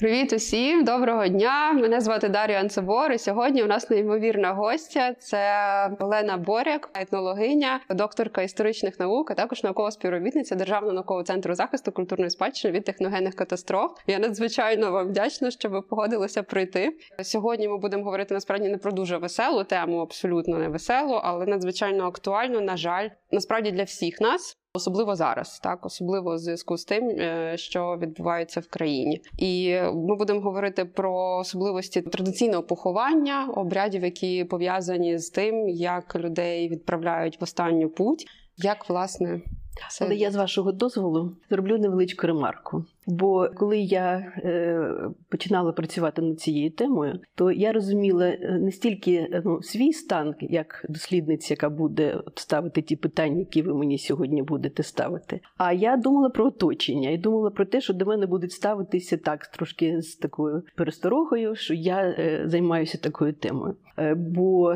Привіт усім, доброго дня! Мене звати Дар'я Анцебор. і Сьогодні у нас неймовірна гостя. Це Олена Боряк, етнологиня, докторка історичних наук, а також наукова співробітниця Державного наукового центру захисту культурної спадщини від техногенних катастроф. Я надзвичайно вам вдячна, що ви погодилися прийти. Сьогодні ми будемо говорити насправді не про дуже веселу тему, абсолютно не веселу, але надзвичайно актуальну. На жаль, насправді для всіх нас. Особливо зараз, так особливо в зв'язку з тим, е, що відбувається в країні, і ми будемо говорити про особливості традиційного поховання, обрядів, які пов'язані з тим, як людей відправляють в останню путь, як власне це... Але я з вашого дозволу зроблю невеличку ремарку. Бо коли я е, починала працювати над цією темою, то я розуміла е, не стільки е, ну, свій стан, як дослідниця, яка буде ставити ті питання, які ви мені сьогодні будете ставити. А я думала про оточення і думала про те, що до мене будуть ставитися так, трошки з такою пересторогою, що я займаюся такою темою. Бо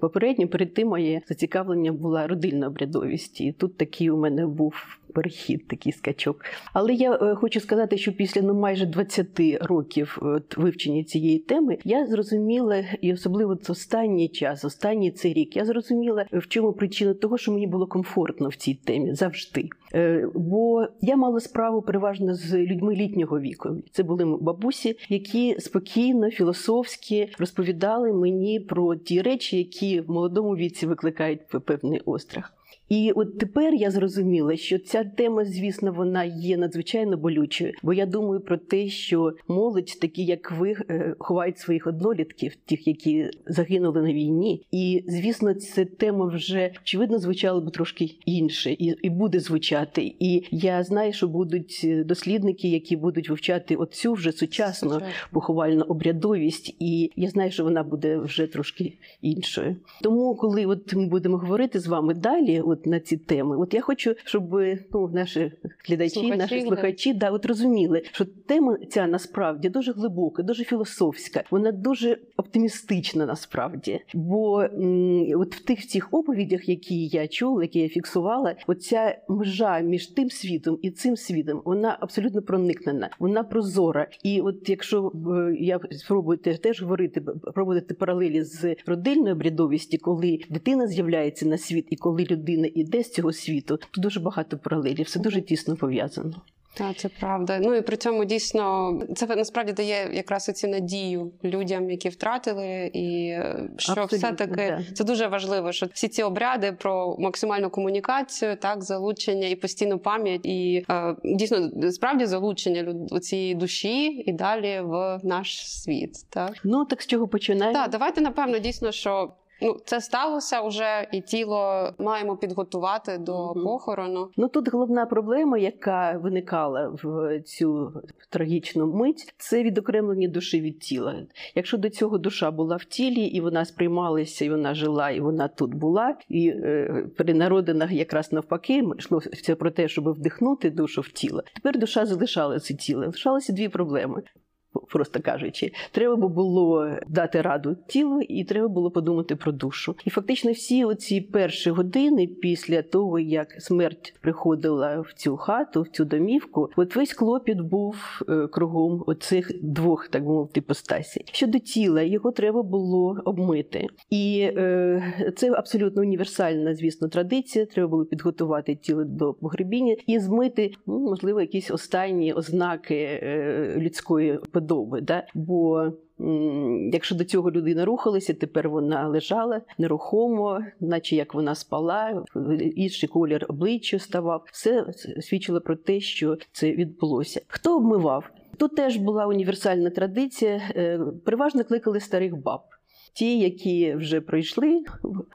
попередньо перед тим моє зацікавлення була родильна обрядовість, і тут такий у мене був перехід, такий скачок. Але я е, хочу сказати, що після ну майже 20 років от, вивчення цієї теми я зрозуміла, і особливо останній час, останній цей рік, я зрозуміла, в чому причина того, що мені було комфортно в цій темі завжди. Е, бо я мала справу переважно з людьми літнього віку. Це були бабусі, які спокійно, філософськи розповідали мені про ті речі, які в молодому віці викликають певний острах. І от тепер я зрозуміла, що ця тема, звісно, вона є надзвичайно болючою, бо я думаю про те, що молодь, такі як ви, е, ховають своїх однолітків, тих, які загинули на війні. І звісно, ця тема вже очевидно звучала б трошки інше, і і буде звучати. І я знаю, що будуть дослідники, які будуть вивчати оцю вже сучасну поховальну обрядовість, і я знаю, що вона буде вже трошки іншою. Тому, коли от ми будемо говорити з вами далі, от от на ці теми. От я хочу, щоб ну, наші глядачі, слухачі, наші слухачі да, от розуміли, що тема ця насправді дуже глибока, дуже філософська, вона дуже оптимістична насправді. Бо м, от в тих всіх оповідях, які я чула, які я фіксувала, оця межа між тим світом і цим світом, вона абсолютно проникнена, вона прозора. І от якщо е, я спробую теж говорити, проводити паралелі з родильною обрядовістю, коли дитина з'являється на світ, і коли людина іде з цього світу, то дуже багато паралелів, все дуже тісно пов'язано. Так, це правда. Ну і при цьому дійсно це насправді дає якраз цю надію людям, які втратили, і е, що все-таки да. це дуже важливо, що всі ці обряди про максимальну комунікацію, так залучення і постійну пам'ять, і е, дійсно справді залучення цієї душі і далі в наш світ. Так ну так з чого починаємо? Так, давайте напевно дійсно, що. Ну, це сталося вже, і тіло маємо підготувати до угу. похорону. Ну тут головна проблема, яка виникала в цю трагічну мить, це відокремлення душі від тіла. Якщо до цього душа була в тілі, і вона сприймалася, і вона жила, і вона тут була, і е, при народинах якраз навпаки йшлося про те, щоб вдихнути душу в тіло. Тепер душа залишала це тіло. Лишалися дві проблеми просто кажучи, треба було дати раду тілу, і треба було подумати про душу. І фактично, всі оці перші години після того, як смерть приходила в цю хату, в цю домівку, от весь клопіт був е, кругом оцих двох, так мовити, постасій. Щодо тіла, його треба було обмити, і е, це абсолютно універсальна, звісно, традиція. Треба було підготувати тіло до погребіння і змити, ну можливо, якісь останні ознаки е, людської подоби. Да? Бо Якщо до цього людина рухалася, тепер вона лежала нерухомо, наче як вона спала, інший колір обличчя ставав. Все свідчило про те, що це відбулося. Хто обмивав? Тут теж була універсальна традиція. Е, переважно кликали старих баб. Ті, які вже пройшли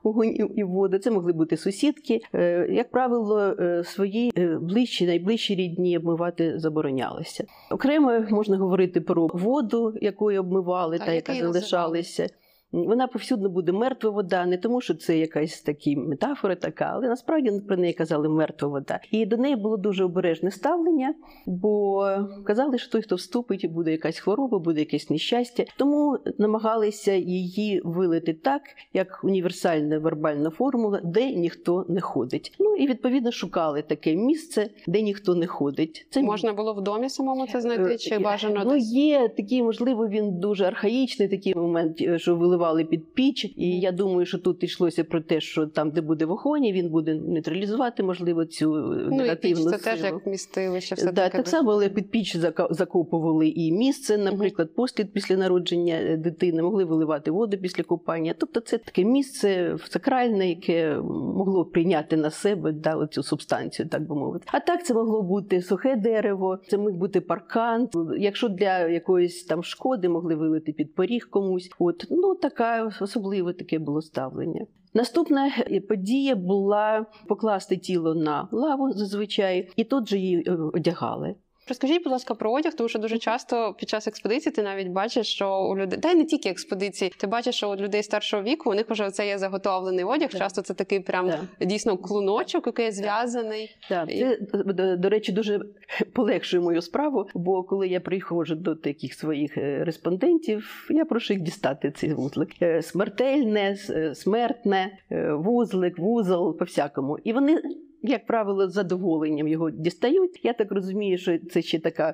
вогонь і воду, це могли бути сусідки. Е, як правило, е, свої е, ближчі, найближчі рідні обмивати заборонялося. Окремо можна говорити про воду, якою обмивали, а та яка залишалася. Вона повсюдно буде мертва вода, не тому, що це якась такі метафора така, але насправді про неї казали мертва вода. І до неї було дуже обережне ставлення, бо казали, що той, хто вступить, буде якась хвороба, буде якесь нещастя. Тому намагалися її вилити так, як універсальна вербальна формула, де ніхто не ходить. Ну і відповідно шукали таке місце, де ніхто не ходить. Це можна було в домі самому це знайти, чи бажано ну, є такі, можливо, він дуже архаїчний такий момент, що виливали під піч. І я думаю, що тут йшлося про те, що там, де буде вогонь, він буде нейтралізувати, можливо, цю ну, негативну піч, це силу. теж як містилище. Все да, таке. так само, але під піч закопували і місце, наприклад, послід після народження дитини, могли виливати воду після купання. Тобто, це таке місце сакральне, яке могло прийняти на себе да, цю субстанцію, так би мовити. А так це могло бути сухе дерево, це міг бути паркан. Якщо для якоїсь там шкоди могли вилити під поріг комусь, от ну така особливе таке було ставлення. Наступна подія була покласти тіло на лаву зазвичай, і тут же її одягали. Розкажіть, будь ласка, про одяг, тому що дуже часто під час експедиції ти навіть бачиш, що у людей, та й не тільки експедиції, ти бачиш, що у людей старшого віку у них вже це є заготовлений одяг. Да. Часто це такий прям Да. дійсно клуночок, який зв'язаний. І- це до, до речі дуже полегшує мою справу. Бо коли я приходжу до таких своїх е, респондентів, я прошу їх дістати цей вузлик. Е, Смертельне, е, смертне, вузлик, вузол, по всякому. І вони. Як правило, з задоволенням його дістають. Я так розумію, що це ще така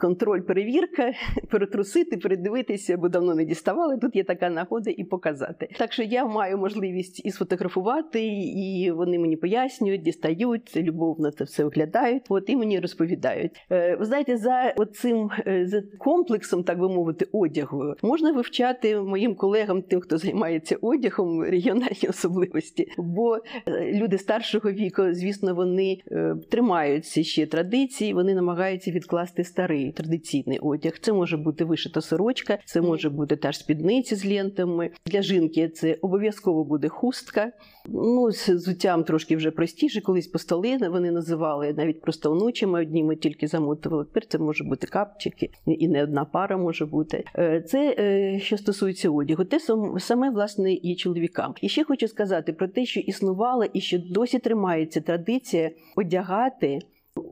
контроль-перевірка, перетрусити, передивитися, бо давно не діставали. Тут є така нагода і показати. Так що я маю можливість і сфотографувати, і вони мені пояснюють, дістають любовно це все оглядають. От і мені розповідають. Е, Ви знаєте, за оцим е, за комплексом, так би мовити, одягу можна вивчати моїм колегам, тим, хто займається одягом, регіональні особливості. Бо е, люди старшого віку, звісно, вони е, тримаються ще традиції, вони намагаються відкласти старий традиційний одяг. Це може бути вишита сорочка, це може бути теж спідниці з лентами. Для жінки це обов'язково буде хустка. Ну, з взуттям трошки вже простіше. Колись постоли вони називали навіть просто онучими. Одні ми тільки замотували. Тепер це може бути капчики, і не одна пара може бути. Е, Це е, що стосується одягу. Те саме власне і чоловікам. І ще хочу сказати про те, що існувала і що досі тримається традиція одягати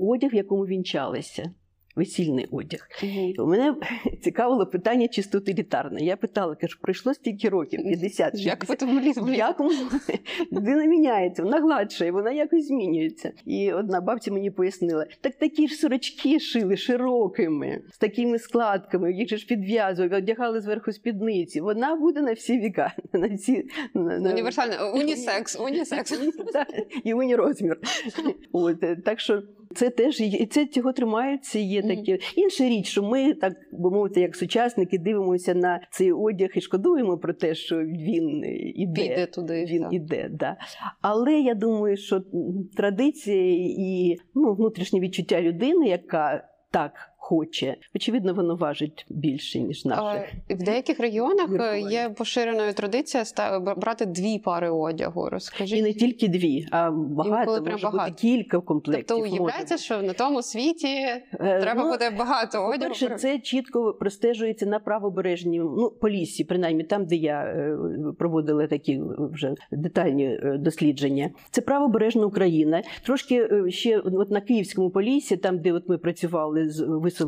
одяг, в якому вінчалися. Весільний одяг. У мене цікавило питання чисто утилітарне. Я питала, кажу, пройшло стільки років, 50, Як 60. ви там влізли? Як людина міняється, вона гладша, вона якось змінюється. І одна бабця мені пояснила: так такі ж сорочки шили широкими, з такими складками, їх же ж підв'язували, одягали зверху спідниці. Вона буде на всі віка, на всі на, на... Універсальний унісекс, унісекс. І мені розмір. От, так що це теж і це цього тримається. Є такі інша річ, що ми так би мовити, як сучасники, дивимося на цей одяг і шкодуємо про те, що він іде. Піде туди. Він так. іде, да. Але я думаю, що традиція і ну, внутрішнє відчуття людини, яка так хоче, очевидно, воно важить більше, ніж наше. А, В деяких регіонах е, Міркування. є поширеною традиція брати дві пари одягу. Розкажіть. І не тільки дві, а багато може багато. бути кілька комплектів. Тобто уявляється, що на тому світі Е, треба ну, буде багато одягу. По-перше, це чітко простежується на правобережній, ну, Поліссі, принаймні там, де я е, проводила такі вже детальні дослідження. Це правобережна Україна. Трошки ще от на Київському Поліссі, там, де от ми працювали з виселеними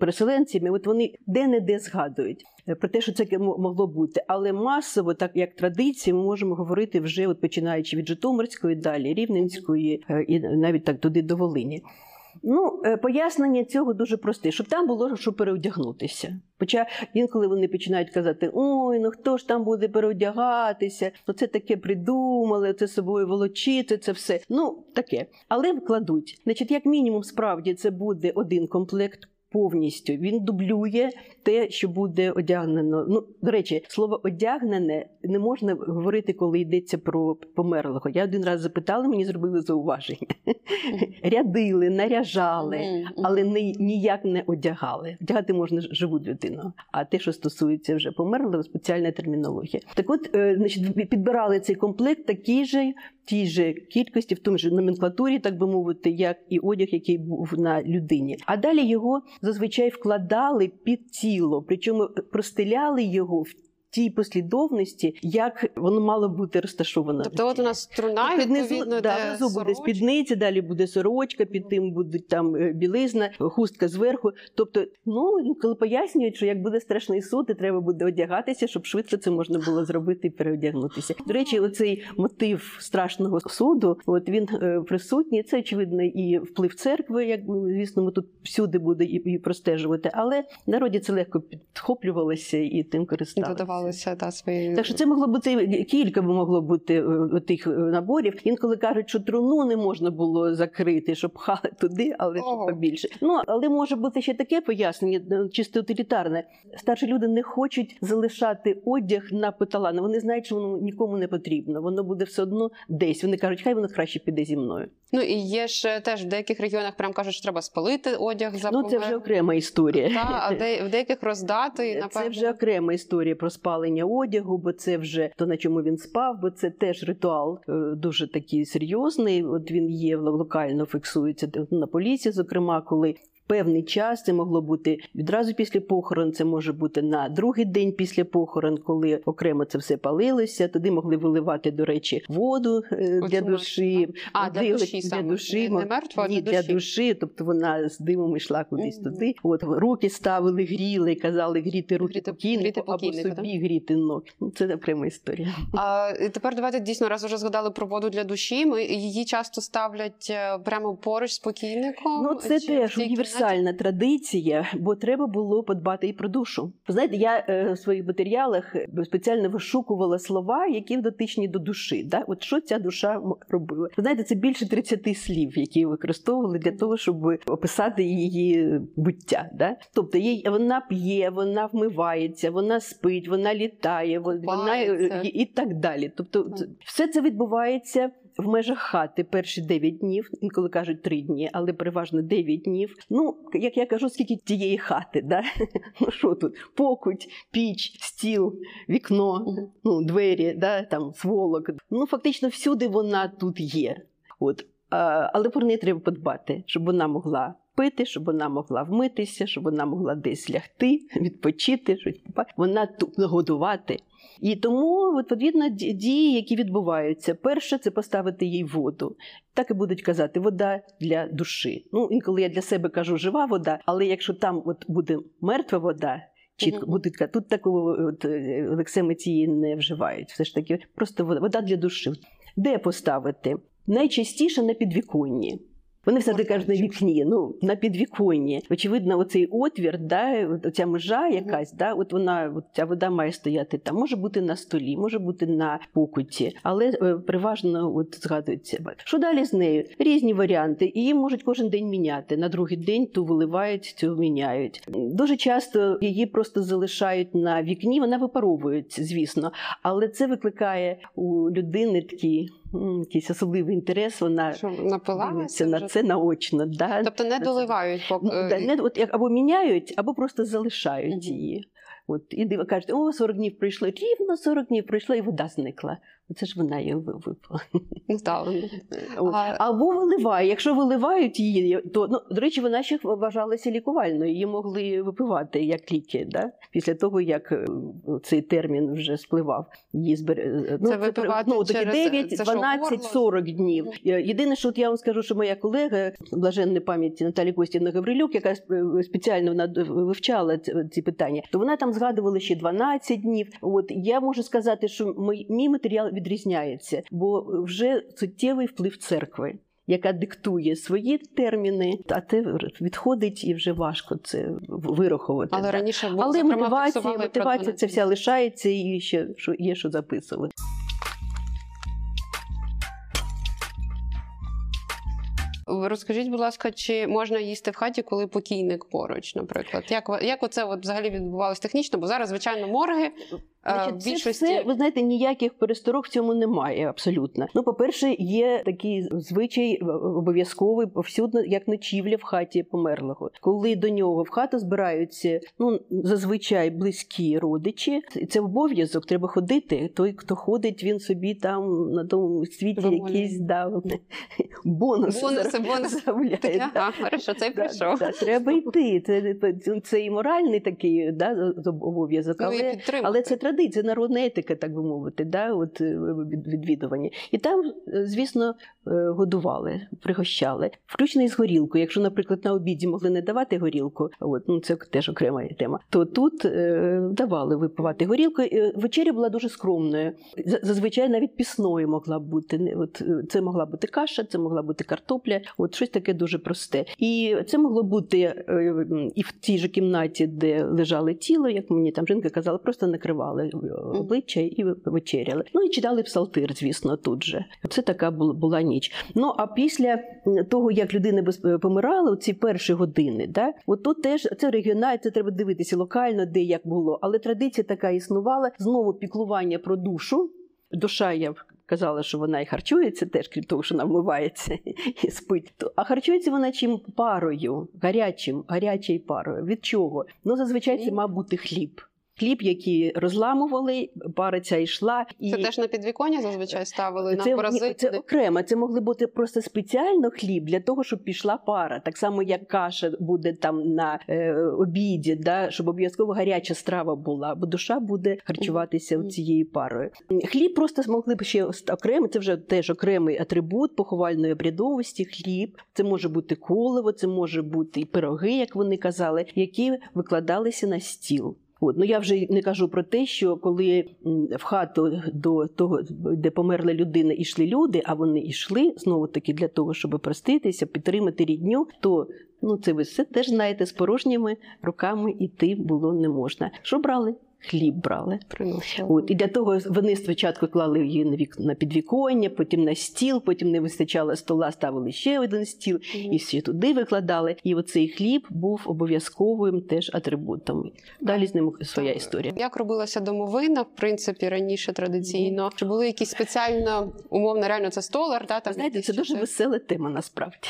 переселенцями, от вони де-не-де згадують. е, Про те, що це могло бути, але масово, так як традиції, ми можемо говорити вже от починаючи від Житомирської, далі Рівненської е, і навіть так туди до Волині. Ну, е, пояснення цього дуже просте, щоб там було що переодягнутися. Хоча інколи вони починають казати: ой, ну хто ж там буде переодягатися? Ну це таке придумали, це собою волочити, це все. Ну, таке. Але вкладуть. Значить, як мінімум, справді це буде один комплект. Повністю він дублює те, що буде одягнено. Ну, до речі, слово одягнене не можна говорити, коли йдеться про померлого. Я один раз запитала, мені зробили зауваження. Рядили, наряжали, але не, ніяк не одягали. Одягати можна живу людину. А те, що стосується вже померлого, спеціальна термінологія. Так от, е, значить, підбирали цей комплект такий же, тій же кількості, в тому ж номенклатурі, так би мовити, як і одяг, який був на людині. А далі його зазвичай вкладали під тіло, причому простеляли його в тій послідовності, як воно мало бути розташовано. Тобто, от у нас струна, внизу, відповідно, да, де внизу буде спідниця, далі буде сорочка, під тим будуть там е, білизна, хустка зверху. Тобто, ну коли пояснюють, що як буде страшний суд, і треба буде одягатися, щоб швидко це можна було зробити і переодягнутися. До речі, оцей мотив страшного суду, от він е, присутній. Це очевидно і вплив церкви, як звісно, ми тут всюди буде і, і простежувати. Але народі це легко підхоплювалося і тим користалися. Додавалися та свої Так що це могло бути кілька б могло бути е, тих е, наборів. Інколи кажуть, що труну не можна було закрити, щоб пхали туди, але щоб Ого. побільше. Ну але може бути ще таке пояснення, е, чисто утилітарне. Старші люди не хочуть залишати одяг на поталани. Вони знають, що воно нікому не потрібно. Воно буде все одно десь. Вони кажуть, хай воно краще піде зі мною. Ну і є ж теж в деяких регіонах прям кажуть, що треба спалити одяг за Ну це вже окрема історія. Та, а де, в деяких роздати, напевно. Це вже окрема історія про спалення одягу, бо це вже то, на чому він спав, бо це теж ритуал е, дуже такий серйозний. От він є локально фіксується на поліції, зокрема, коли. Певний час це могло бути відразу після похорон, це може бути на другий день після похорон, коли окремо це все палилося. Туди могли виливати, до речі, воду е, для душі. А, для душі для душі, Не- не ні, для душі. Тобто вона з димом йшла кудись туди. От руки ставили, гріли, казали гріти руки покійнику або собі гріти ноги. Ну це окрема історія. А тепер давайте дійсно раз уже згадали про воду для душі. Ми її часто ставлять е, прямо поруч з покійником. Ну це теж в універсальна традиція, бо треба було подбати і про душу. Знаєте, я е, в своїх матеріалах е, спеціально вишукувала слова, які дотичні до душі. Да? От що ця душа робила? Знаєте, це більше 30 слів, які використовували для того, щоб описати її буття. Да? Тобто їй вона п'є, вона вмивається, вона спить, вона літає, вона і, і так далі. Тобто, все це відбувається в межах хати перші 9 днів, інколи кажуть 3 дні, але переважно 9 днів. Ну, як я кажу, скільки тієї хати, да? ну що тут? Покуть, піч, стіл, вікно, ну, двері, да? там, сволок. Ну, фактично, всюди вона тут є. От. Але про неї треба подбати, щоб вона могла пити, щоб вона могла вмитися, щоб вона могла десь лягти, відпочити, щось вона тут нагодувати. І тому відповідно дії, які відбуваються, перше це поставити їй воду. Так і будуть казати, вода для душі. Ну інколи я для себе кажу жива вода, але якщо там от буде мертва вода. Чітко будуть тут такого от, е, лексеми цієї не вживають. Все ж таки, просто вода, вода для душі. Де поставити? Найчастіше на підвіконні. Вони таки кажуть на вікні, ну на підвіконні. Очевидно, оцей отвір, да, от ця межа якась, да, от вона, от ця вода має стояти там. Може бути на столі, може бути на покуті, але е, переважно от згадується. Що далі з нею? Різні варіанти, її можуть кожен день міняти. На другий день ту виливають, цю міняють. Дуже часто її просто залишають на вікні. Вона випаровується, звісно, але це викликає у людини такий якийсь особливий інтерес. Вона дивиться на це наочно. Да? Тобто не доливають поки. Ну, да, не, от, або міняють, або просто залишають її. От, і дива кажуть, о, 40 днів пройшло, рівно 40 днів пройшло, і вода зникла. Оце ж вона її ви- випила. Ну, так. От. А- Або виливає. Якщо виливають її, то ну, до речі, вона ще вважалася лікувальною. Її могли випивати як ліки, да? після того, як е, цей термін вже спливав. Її збер... е, Це випивати ну, через- 9, це 12, горло? 40 днів. Е, Єдине, що от я вам скажу, що моя колега блаженної пам'яті Наталі Костівна Гаврилюк, яка спеціально вона вивчала ці питання, то вона там згадувала ще 12 днів. От я можу сказати, що мій, матеріал відрізняється, бо вже суттєвий вплив церкви. Яка диктує свої терміни, а те відходить і вже важко це вирахувати. Але раніше було, Але мотивація, мотивація це вся лишається і ще що є що записувати. Розкажіть, будь ласка, чи можна їсти в хаті, коли покійник поруч, наприклад? Як, як оце от взагалі відбувалось технічно? Бо зараз, звичайно, морги Значить, це більшості. все, ви знаєте, ніяких пересторог в цьому немає абсолютно. Ну, по-перше, є такий звичай е, обов'язковий повсюдно, як ночівля в хаті померлого. Коли до нього в хату збираються ну зазвичай близькі родичі, це обов'язок. Треба ходити. Той, хто ходить, він собі там на тому світі Вимолює. якісь да, бонуси, Бонуси, бонуси. ага, хорошо, Да, прийшов. да, треба йти. Це, це і моральний такий да, обов'язок, Ну, але, підтримати. але це традиція. Традиція, народна етика, так би мовити, да, от, е, відвідування. І там, е, звісно, годували, пригощали, включно із горілкою. Якщо, наприклад, на обіді могли не давати горілку, от, ну це теж окрема тема, то тут е, давали випивати горілку. Е, Вечеря була дуже скромною. Зазвичай навіть пісною могла бути. От, е, це могла бути каша, це могла бути картопля, от щось таке дуже просте. І це могло бути е, і в тій же кімнаті, де лежало тіло, як мені там жінка казала, просто накривали е, обличчя і вечеряли. Ну і читали псалтир, звісно, тут же. Це така була, була ніч. Ну а після того, як людина е, помирала, у ці перші години, да, от тут теж це регіонально, це треба дивитися локально, де як було. Але традиція така існувала знову піклування про душу. Душа, я казала, що вона і харчується, теж крім того, що вона вмивається і спить. А харчується вона чим парою, гарячим, гарячою парою. Від чого? Ну, зазвичай це мав бути хліб. Хліб, який розламували, пара ця йшла. І... Це теж на підвіконня зазвичай ставили Це, на порази. це окремо. Це могли бути просто спеціально хліб для того, щоб пішла пара. Так само, як каша буде там на е, обіді, да, щоб обов'язково гаряча страва була, бо душа буде харчуватися цією парою. Хліб просто змогли б ще окремо. Це вже теж окремий атрибут поховальної обрядовості. Хліб це може бути колево, це може бути і пироги, як вони казали, які викладалися на стіл. От, ну я вже не кажу про те, що коли в хату до того, де померла людина, ішли люди, а вони йшли знову таки для того, щоб проститися, підтримати рідню, то ну це ви все теж знаєте, з порожніми руками йти було не можна. Що брали? Хліб брали. приносили. От, і для того вони спочатку клали її на вік на підвіконня, потім на стіл, потім не вистачало стола, ставили ще один стіл, Мгм. і ще туди викладали. І оцей хліб був обов'язковим теж атрибутом. Далі з ним своя історія. Як робилася домовина, в принципі, раніше традиційно? Чи були якісь спеціально, умовно, реально це столар, да, там знаєте, це дуже весела тема насправді.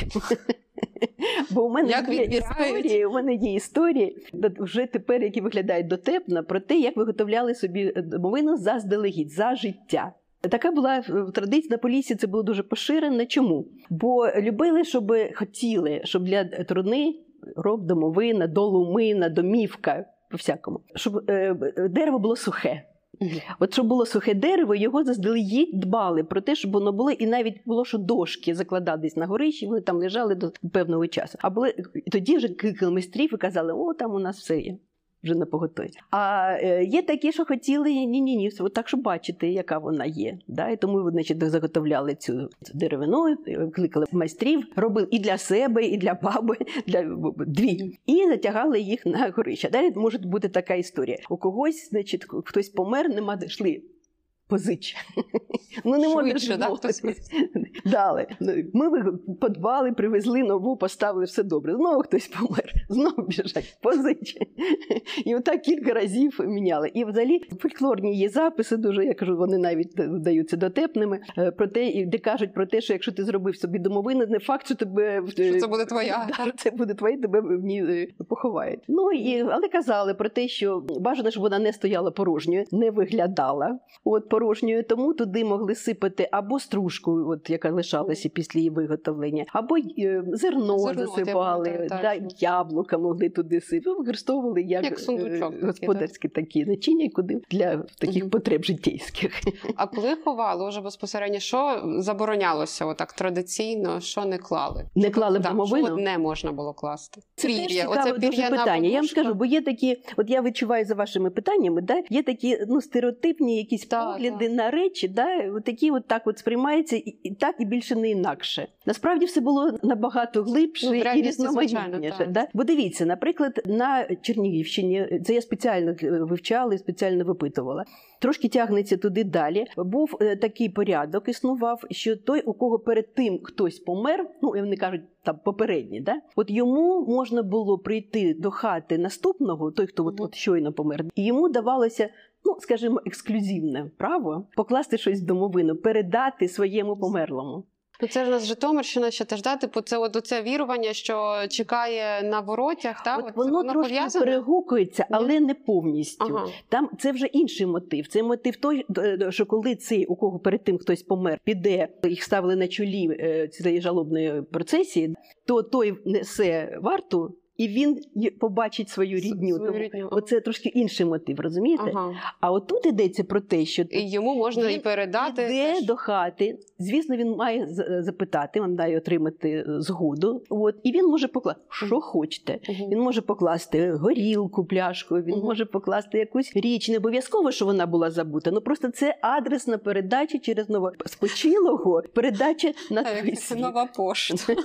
Бо у мене Як є відбирають? історії, у мене є історії вже тепер, які виглядають дотепно, про те, як виготовляли собі домовину заздалегідь, за життя. Така була е, традиція на полісі, це було дуже поширено. Чому? Бо любили, щоб хотіли, щоб для труни роб, домовина, долумина, домівка, по всякому, щоб е, дерево було сухе. От щоб було сухе дерево, його заздалегідь дбали про те, щоб воно було, і навіть було, що дошки закладались на горищі, вони там лежали до певного часу. А були тоді вже кликали майстрів і казали: о, там у нас все є. Вже на поготові. А е, є такі, що хотіли ні, ні, так, щоб бачити, яка вона є. Да? І тому значить, заготовляли цю, деревину, кликали майстрів, робили і для себе, і для баби, для дві, і затягали їх на горище. Далі може бути така історія. У когось, значить, хтось помер, нема йшли. Позич. Ну, не можна Швидше, хтось Дали. Ну, Ми подбали, привезли нову, поставили все добре. Знову хтось помер, знову біжать, позич. І отак кілька разів міняли. І взагалі фольклорні є записи, дуже я кажу, вони навіть вдаються дотепними. е, Про те, де кажуть про те, що якщо ти зробив собі домовину, не факт, що тебе е, Що це буде твоя. Да, це буде твоє, тебе в ній е, поховають. Ну і але казали про те, що бажано, щоб вона не стояла порожньою, не виглядала от порожньою, тому туди могли сипати або стружку, от яка лишалася після її виготовлення, або е, зерно, Зерно, засипали, пам'ятаю, да, так. яблука могли туди сипати. Використовували як, Як сундучок е, такий, господарські такі начиння, куди для таких Мгм. потреб житейських. А коли ховали вже безпосередньо, що заборонялося отак традиційно, що не клали? Не клали в Так, домовину? що не можна було класти? Це теж цікаве оце дуже питання. Я вам скажу, бо є такі, от я відчуваю за вашими питаннями, да, є такі ну, стереотипні якісь Так, погляди на речі, да, от такі от так от сприймаються, і, і так, і більше не інакше. Насправді все було набагато глибше Ну, і різноманітніше. Да? Бо дивіться, наприклад, на Чернігівщині, це я спеціально е, вивчала і спеціально випитувала. Трошки тягнеться туди далі. Був е, такий порядок, існував, що той, у кого перед тим хтось помер, ну і вони кажуть, там попередній, да? от йому можна було прийти до хати наступного, той, хто от, от щойно помер, і йому давалося. Ну, скажімо, ексклюзивне право покласти щось в домовину, передати своєму померлому. Ну, це ж нас Житомирщина ще теж да? Типу, це от оце вірування, що чекає на воротях, та? От От воно трошки пов'язане? перегукується, але не повністю. Ага. Там це вже інший мотив. Це мотив той, е, що коли цей, у кого перед тим хтось помер, піде, їх ставили на чолі е, цієї жалобної процесії, то той несе варту і він побачить свою рідню. Свою Тому рідню. Оце трошки інший мотив, розумієте? Ага. А отут йдеться про те, що І йому можна і передати. Теж. до хати. Звісно, він має з- запитати, він має отримати е, згоду. От і він може покласти, що хочете. Мгм. Він може покласти горілку, пляшку, він Мгм. може покласти якусь річ. Не обов'язково, що вона була забута. Ну просто це адресна передача через новоспочилого, передача на твій світ. нова пошта.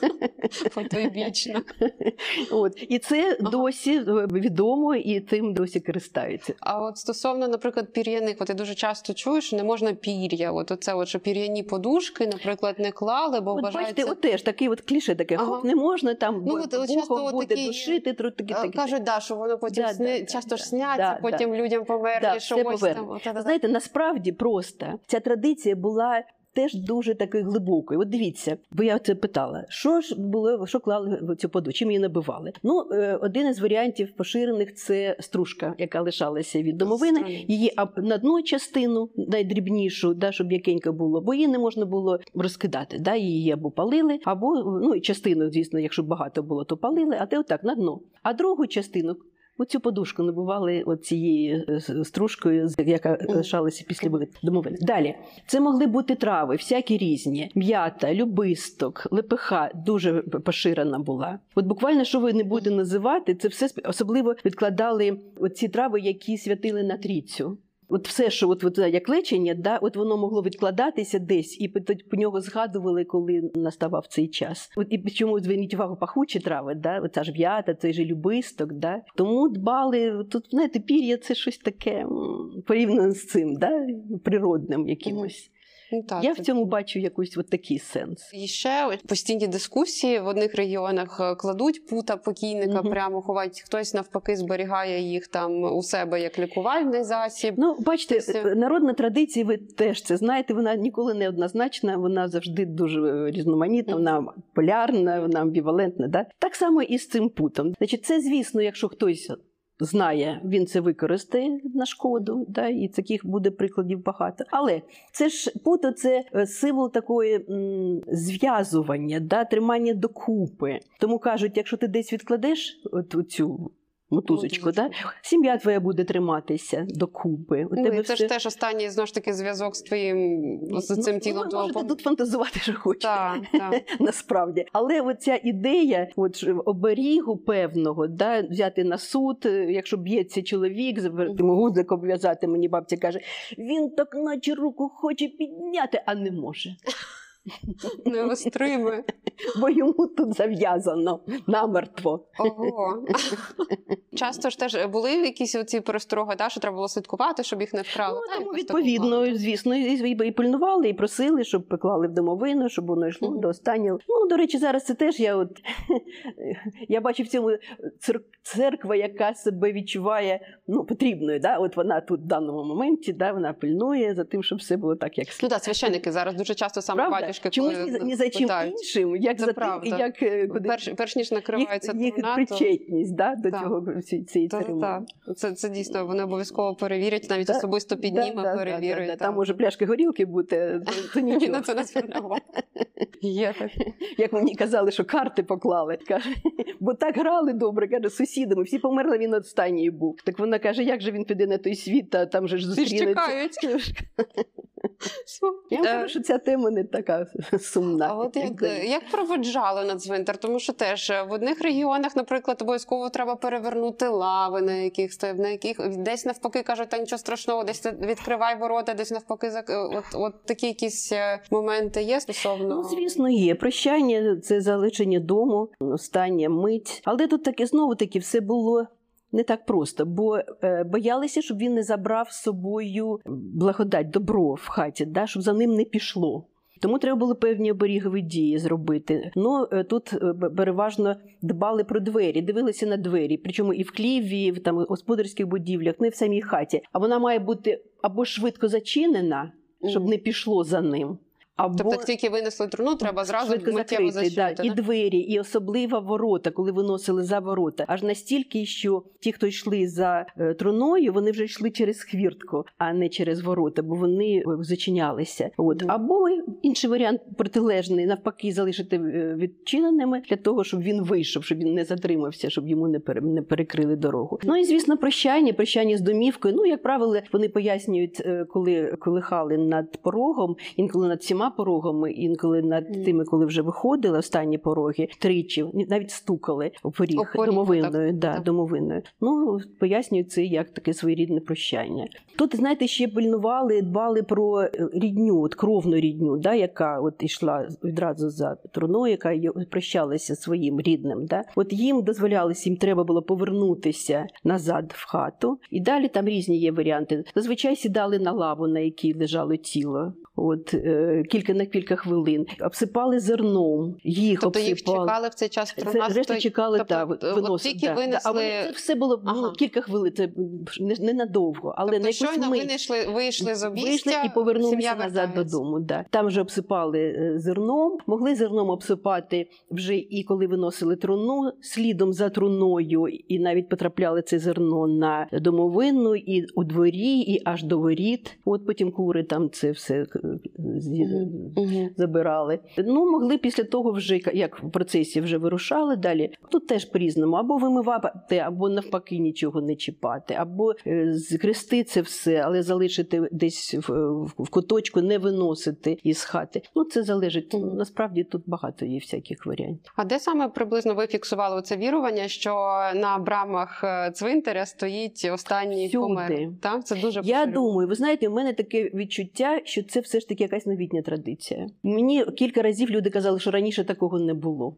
От і це Ага. досі е, відомо, і тим досі користаються. А от стосовно, наприклад, пір'яних, от я дуже часто чую, що не можна пір'я. От оце, от, що пір'яні подушки, наприклад, не клали, бо От вважається... бачите, от теж таке от кліше таке, Ага. хоп, не можна там Ну, от- от часто буде такі- душити, такі, такі. Кажуть, да, що воно потім Да, сни... да, часто да, ж сняться, да, потім людям померлі, Да, що ось там. Знаєте, насправді просто ця традиція була. Теж дуже такою глибокою. От дивіться, бо я це питала, що ж було, що клали в цю поду, чим її набивали? Ну, е, один із варіантів поширених це стружка, яка лишалася від домовини. Її на дно частину найдрібнішу, да, щоб м'якенько було, бо її не можна було розкидати. Да, її або палили, або ну і частину, звісно, якщо багато було, то палили, а те отак на дно. А другу частину. Оцю подушку набували цією е, стружкою, яка лишалася після домовини. Далі це могли бути трави, всякі різні: м'ята, любисток, лепеха дуже поширена була. От буквально, що ви не будете називати, це все особливо відкладали оці трави, які святили на трійцю. От все, що от, от як лечення, да, от воно могло відкладатися десь, і по, по нього згадували, коли наставав цей час. От і чому зверніть увагу пахучі трави, да, оця ж в'ята, цей же любисток, да. Тому дбали. Тут знаєте, пір'я це щось таке порівняно з цим, да, природним якимось. Ну, так, Я в цьому бачу якийсь от такий сенс. І ще постійні дискусії в одних регіонах е, кладуть пута покійника, Мгм. прямо ховають. Хтось навпаки зберігає їх там у себе як лікувальний засіб. Ну, бачите, Тобто- народна традиція, ви теж це знаєте, вона ніколи не однозначна, вона завжди дуже різноманітна, вона полярна, вона амбівалентна. Да? Так само і з цим путом. Значить, це, звісно, якщо хтось. Знає, він це використає на шкоду, да, і таких буде прикладів багато. Але це ж путо це е, символ такої зв'язування, да, тримання докупи. Тому кажуть, якщо ти десь відкладеш от цю мотузочку, да, сім'я твоя буде триматися докупи. У Ну, тебе це все- ж теж останній знову ж таки зв'язок з твоїм з цим Ну, тілом. Ви можете пом- тут фантазувати, що хочете. Так, так. Насправді, але оця ідея, от оберігу певного, да, взяти на суд, якщо б'ється чоловік, гудзик обв'язати, мені бабця каже, він так наче руку хоче підняти, а не може, Не вистримує. бо йому тут зав'язано намертво. Ого. Часто ж теж були якісь оці перестороги, да, що треба було слідкувати, щоб їх не вкрали. Ну, тому відповідно, звісно, і, і, і пильнували, і просили, щоб поклали в домовину, щоб воно йшло Мгм. до останнього. Ну, до речі, зараз це теж я от я бачу в цьому цер- церква, яка себе відчуває ну, потрібною. Да? От вона тут в даному моменті, да, вона пильнує за тим, щоб все було так, як слід. Ну так, священники зараз дуже часто саме батюшки Чомусь коли ні, за чим питають. іншим, як Це за правда. тим, як е, куди Перш, перш ніж накривається їх, їх причетність да, до Так. цього ці- цієї Та, та, церемонії. та. Це, це дійсно вони обов'язково перевірять, навіть Да, особисто підніме, Да, да, да, перевірять. да. Там може пляшки горілки бути, то, то Ні, нічого. на це не. Є так. Як мені казали, що карти поклали. Каже, бо так грали добре, каже, з сусідами, всі померли, він останній був. Так вона каже, як же він піде на той світ, а там же ж зустрінеться. Я вам Е, що ця тема не така сумна. А от як, як проводжали на цвинтар? Тому що теж е, в одних регіонах, наприклад, обов'язково треба перевернути лави, на яких стоїв, на яких десь навпаки кажуть, та нічого страшного, десь відкривай ворота, десь навпаки зак- От, от такі якісь е, моменти є стосовно. Ну, звісно, є. Прощання це залишення дому, остання мить. Але тут таке знову таки все було. Не так просто, бо е, боялися, щоб він не забрав з собою благодать, добро в хаті, да, щоб за ним не пішло. Тому треба було певні оберігові дії зробити. Ну е, тут е, переважно дбали про двері, дивилися на двері, причому і в кліві, і в там господарських будівлях, не в самій хаті. А вона має бути або швидко зачинена, щоб не пішло за ним. Або Тобто, як тільки винесли труну, треба зразу швидко миттєво закрити, зачинити. да, і двері, і особливо ворота, коли виносили за ворота. Аж настільки, що ті, хто йшли за е, труною, вони вже йшли через хвіртку, а не через ворота, бо вони е, зачинялися. От або інший варіант протилежний, навпаки, залишити е, відчиненими для того, щоб він вийшов, щоб він не затримався, щоб йому не не перекрили дорогу. Ну і звісно, прощання, прощання з домівкою. Ну, як правило, вони пояснюють, коли колихали над порогом, інколи над всіма порогами, інколи над тими, коли вже виходили останні пороги, тричі навіть стукали у поріг так, Да, так. домовиною. Ну пояснюють це як таке своєрідне прощання. Тут знаєте, ще пильнували, дбали про е, рідню, от кровну рідню, да, яка от ішла відразу за труною, яка прощалася своїм рідним. Да. От їм дозволялося, їм треба було повернутися назад в хату. І далі там різні є варіанти. Зазвичай сідали на лаву, на якій лежало тіло. От е, кілька на кілька хвилин обсипали зерном, їх Тобто їх чекали в цей час Це труна. решта чекали, тобто, так, от виносили. тільки да, да. А винесли- вони- це все було ну, кілька хвилин, це не, ненадовго, але тобто, на щойно мить. винайшли, вийшли з обістя, Вийшли і повернулися назад додому. Да. Там вже обсипали е, зерном, могли зерном обсипати вже і коли виносили труну, слідом за труною, і навіть потрапляли це зерно на домовину, і у дворі, і аж до воріт. От потім кури там це все. Забирали. Ну, могли після того вже як в процесі вже вирушали далі. Тут теж по-різному, або вимивати, або навпаки нічого не чіпати, або е, згрести це все, але залишити десь в, куточку, не виносити із хати. Ну, це залежить. Насправді тут багато є всяких варіантів. А де саме приблизно ви фіксували це вірування, що на брамах е, цвинтаря стоїть останній Всюди. помер? Так, це дуже Я поширено. думаю, ви знаєте, у мене таке відчуття, що це все ж таки якась новітня традиція. Мені кілька разів люди казали, що раніше такого не було.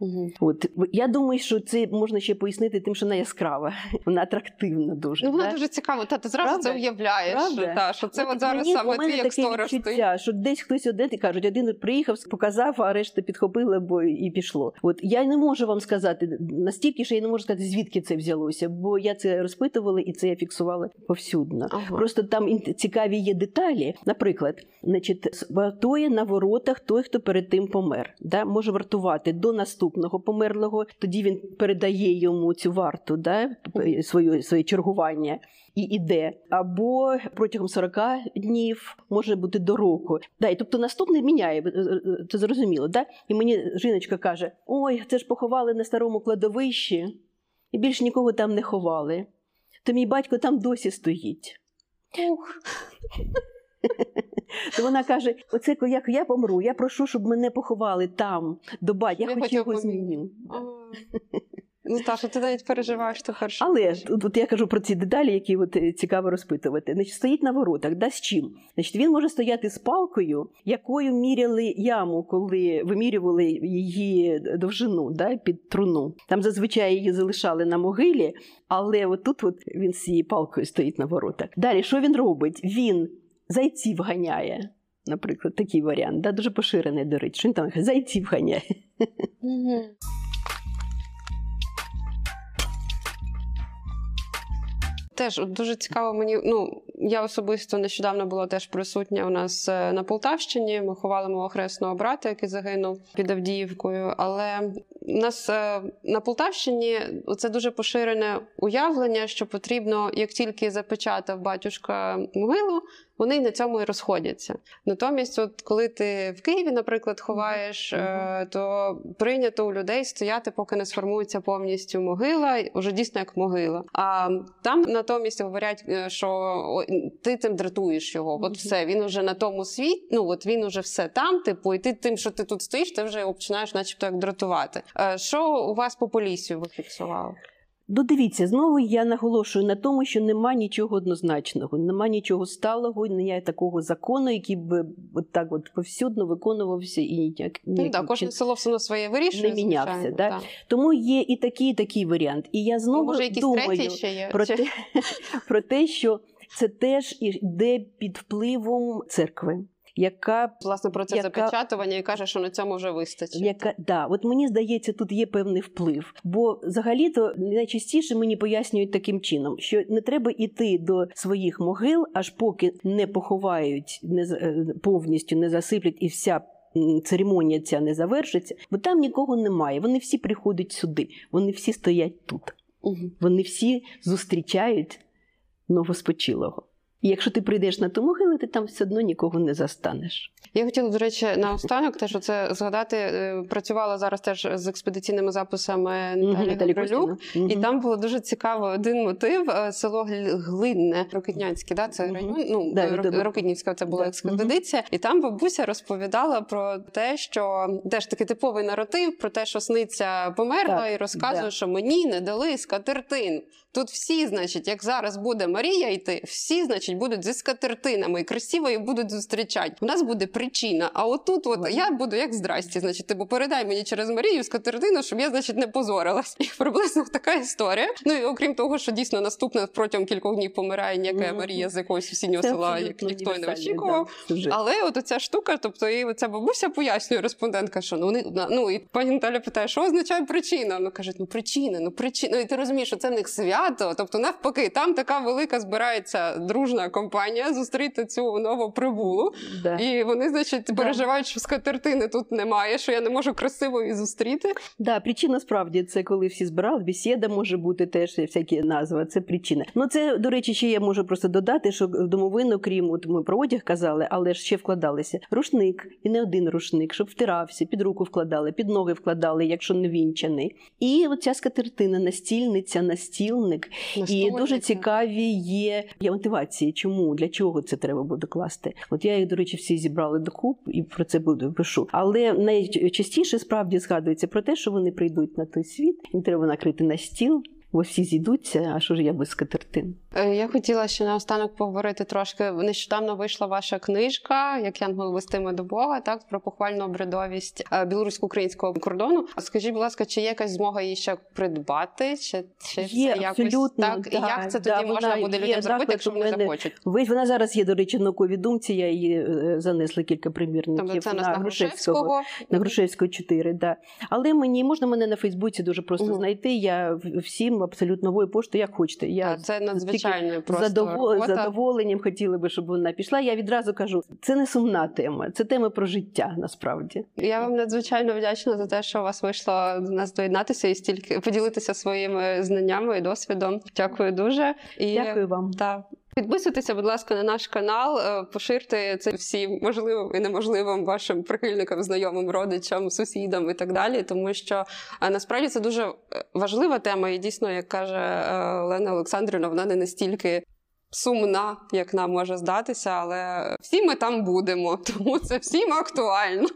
Мгм. От я думаю, що це можна ще пояснити тим, що вона яскрава, вона атрактивна дуже. Ну, воно да? дуже цікаво. Та ти зразу Правда? це уявляєш. Правда? Та, що це От от, зараз мені, саме у мене твій як сторож стоїть. відчуття, що десь хтось один і кажуть, один приїхав, показав, а решта підхопили, бо і пішло. От я не можу вам сказати настільки, що я не можу сказати, звідки це взялося, бо я це розпитувала і це я фіксувала повсюдно. Ага. Просто там цікаві є деталі. Наприклад, значить, вартує на воротах той, хто перед тим помер. Да? Може вартувати до наступного померлого, тоді він передає йому цю варту, да? свою, своє чергування. І іде або протягом 40 днів може бути до року. Да, і тобто наступний міняє, е, е, це зрозуміло. Да? І мені жіночка каже: Ой, це ж поховали на старому кладовищі, і більше нікого там не ховали. То мій батько там досі стоїть. Ух. То вона каже: Оце як я помру, я прошу, щоб мене поховали там, до батька. Я Я хоч хотів його зміню. А. Ну та що ти навіть переживаєш тепер. що Але тут, тут я кажу про ці деталі, які от е, цікаво розпитувати. Значить, стоїть на воротах, да з чим? Значить, він може стояти з палкою, якою міряли яму, коли вимірювали її довжину да, під труну. Там зазвичай її залишали на могилі, але отут от він з цією палкою стоїть на воротах. Далі, що він робить? Він зайців ганяє. Наприклад, такий варіант, да, дуже поширений, до речі. Він там зайців ганяє. Мгм. Теж дуже цікаво мені. Ну я особисто нещодавно була теж присутня у нас е, на Полтавщині. Ми ховали мого хресного брата, який загинув під Авдіївкою. Але у нас е, на Полтавщині це дуже поширене уявлення, що потрібно, як тільки запечатав батюшка могилу, вони на цьому і розходяться. Натомість, от коли ти в Києві, наприклад, ховаєш, е, то прийнято у людей стояти, поки не сформується повністю могила, і уже дійсно як могила. А там натомість говорять, е, що ти цим дратуєш його. От все, він уже на тому світі, ну от він уже все там. Типу, і ти тим, що ти тут стоїш, ти вже його починаєш, начебто, як дратувати. Е, Що у вас по полісію ви фіксували? Ну, дивіться, знову я наголошую на тому, що нема нічого однозначного, нема нічого сталого, немає такого закону, який б от так от повсюдно виконувався і ніяк Ну так, кожне село все одно своє вирішує. Не мінявся, звичайно, да? так. Тому є і такий, і такий варіант. І я Ну, знову може, думаю ще є? про те, про те, що це теж іде під впливом церкви. Яка Власне про це Яка- запечатування і каже, що на цьому вже вистачить. Яка да, от мені здається, тут є певний вплив. Бо взагалі-то найчастіше мені пояснюють таким чином, що не треба йти до своїх могил, аж поки не поховають, не е, повністю не засиплять і вся. Церемонія ця не завершиться, бо там нікого немає. Вони всі приходять сюди, вони всі стоять тут. Вони всі зустрічають новоспочилого. І якщо ти прийдеш на ту могилу, ти там все одно нікого не застанеш. Я хотіла, до речі, наостанок теж це згадати. Е, Працювала зараз теж з експедиційними записами Наталі Гаврилюк. І там було дуже цікаво один мотив. е, Село Гл- Глинне, Рокитнянське, да, це район. Ну Да, Рокитнівська це була експедиція. І там бабуся розповідала про те, що теж такий типовий наратив про те, що сниця померла, і розказує, що мені не дали скатертин. Тут всі, значить, як зараз буде Марія йти, всі, значить, будуть зі скатертинами і красиво її будуть зустрічати. У нас буде причина. А отут, от я буду як здрасті, значить, типу, передай мені через Марію скатертину, щоб я, значить, не позорилась. І приблизно така історія. Ну і окрім того, що дійсно наступне протягом кількох днів помирає ніяка. Марія з якогось сусіднього села, як ніхто не очікував. да. Але от оця штука, тобто і оця бабуся пояснює респондентка, що ну вони ну і пані Наталя питає, що означає причина? Ну кажуть, ну причина, ну причина. Ну і ти розумієш, що це в них свято. Тобто, навпаки, там така велика збирається дружна компанія зустріти цю новоприбулу. Да. І вони, значить, Да. переживають, що скатертини тут немає, що я не можу красиво її зустріти. Да, причина справді це коли всі збирали, бесіда може бути теж всякі назви. Це причина. Ну це до речі, ще я можу просто додати, що в домовину, крім от ми про одяг казали, але ж ще вкладалися рушник, і не один рушник, щоб втирався, під руку вкладали, під ноги вкладали, якщо не вінчаний. І оця скатертина, настільниця, настільник. І дуже цікаві є, є мотивації, чому для чого це треба буде класти. От я їх, до речі, всі зібрали докуп і про це буду пишу. Але найчастіше справді згадується про те, що вони прийдуть на той світ, їм треба накрити на стіл. Бо всі зійдуться, а що ж я без скатертин? Е, Я хотіла ще наостанок поговорити трошки. Нещодавно вийшла ваша книжка, як янгол вестиме до Бога, так про похвальну обрядовість е, білорусько-українського кордону. Скажіть, будь ласка, чи є якась змога її ще придбати? Чи, чи Є, це якось абсолютно, так? І да, як це да, тоді можна вона буде є людям зробити, якщо вони мене. захочуть? Ви вона зараз є, до речі, в науковій думці. Я її е, занесла кілька Тобто примірників це нас на на Грушевського. На Грушевського 4, да. Але мені можна мене на Фейсбуці дуже просто Мгм. знайти. Я в- всім абсолютно новою поштою, як хочете. Я це надзвичайно просто задовол... задоволенням хотіли би, щоб вона пішла. Я відразу кажу, це не сумна тема, це тема про життя насправді. Я вам надзвичайно вдячна за те, що у вас вийшло до нас доєднатися і стільки поділитися своїми знаннями і досвідом. Дякую дуже. І Дякую вам. та підписуйтеся, будь ласка, на наш канал, е, поширте це всім можливим і неможливим вашим прихильникам, знайомим, родичам, сусідам і так далі. Тому що е, насправді це дуже е, важлива тема, і дійсно, як каже Олена Олександрівна, вона не настільки. Сумна, як нам може здатися, але всі ми там будемо, тому це всім актуально.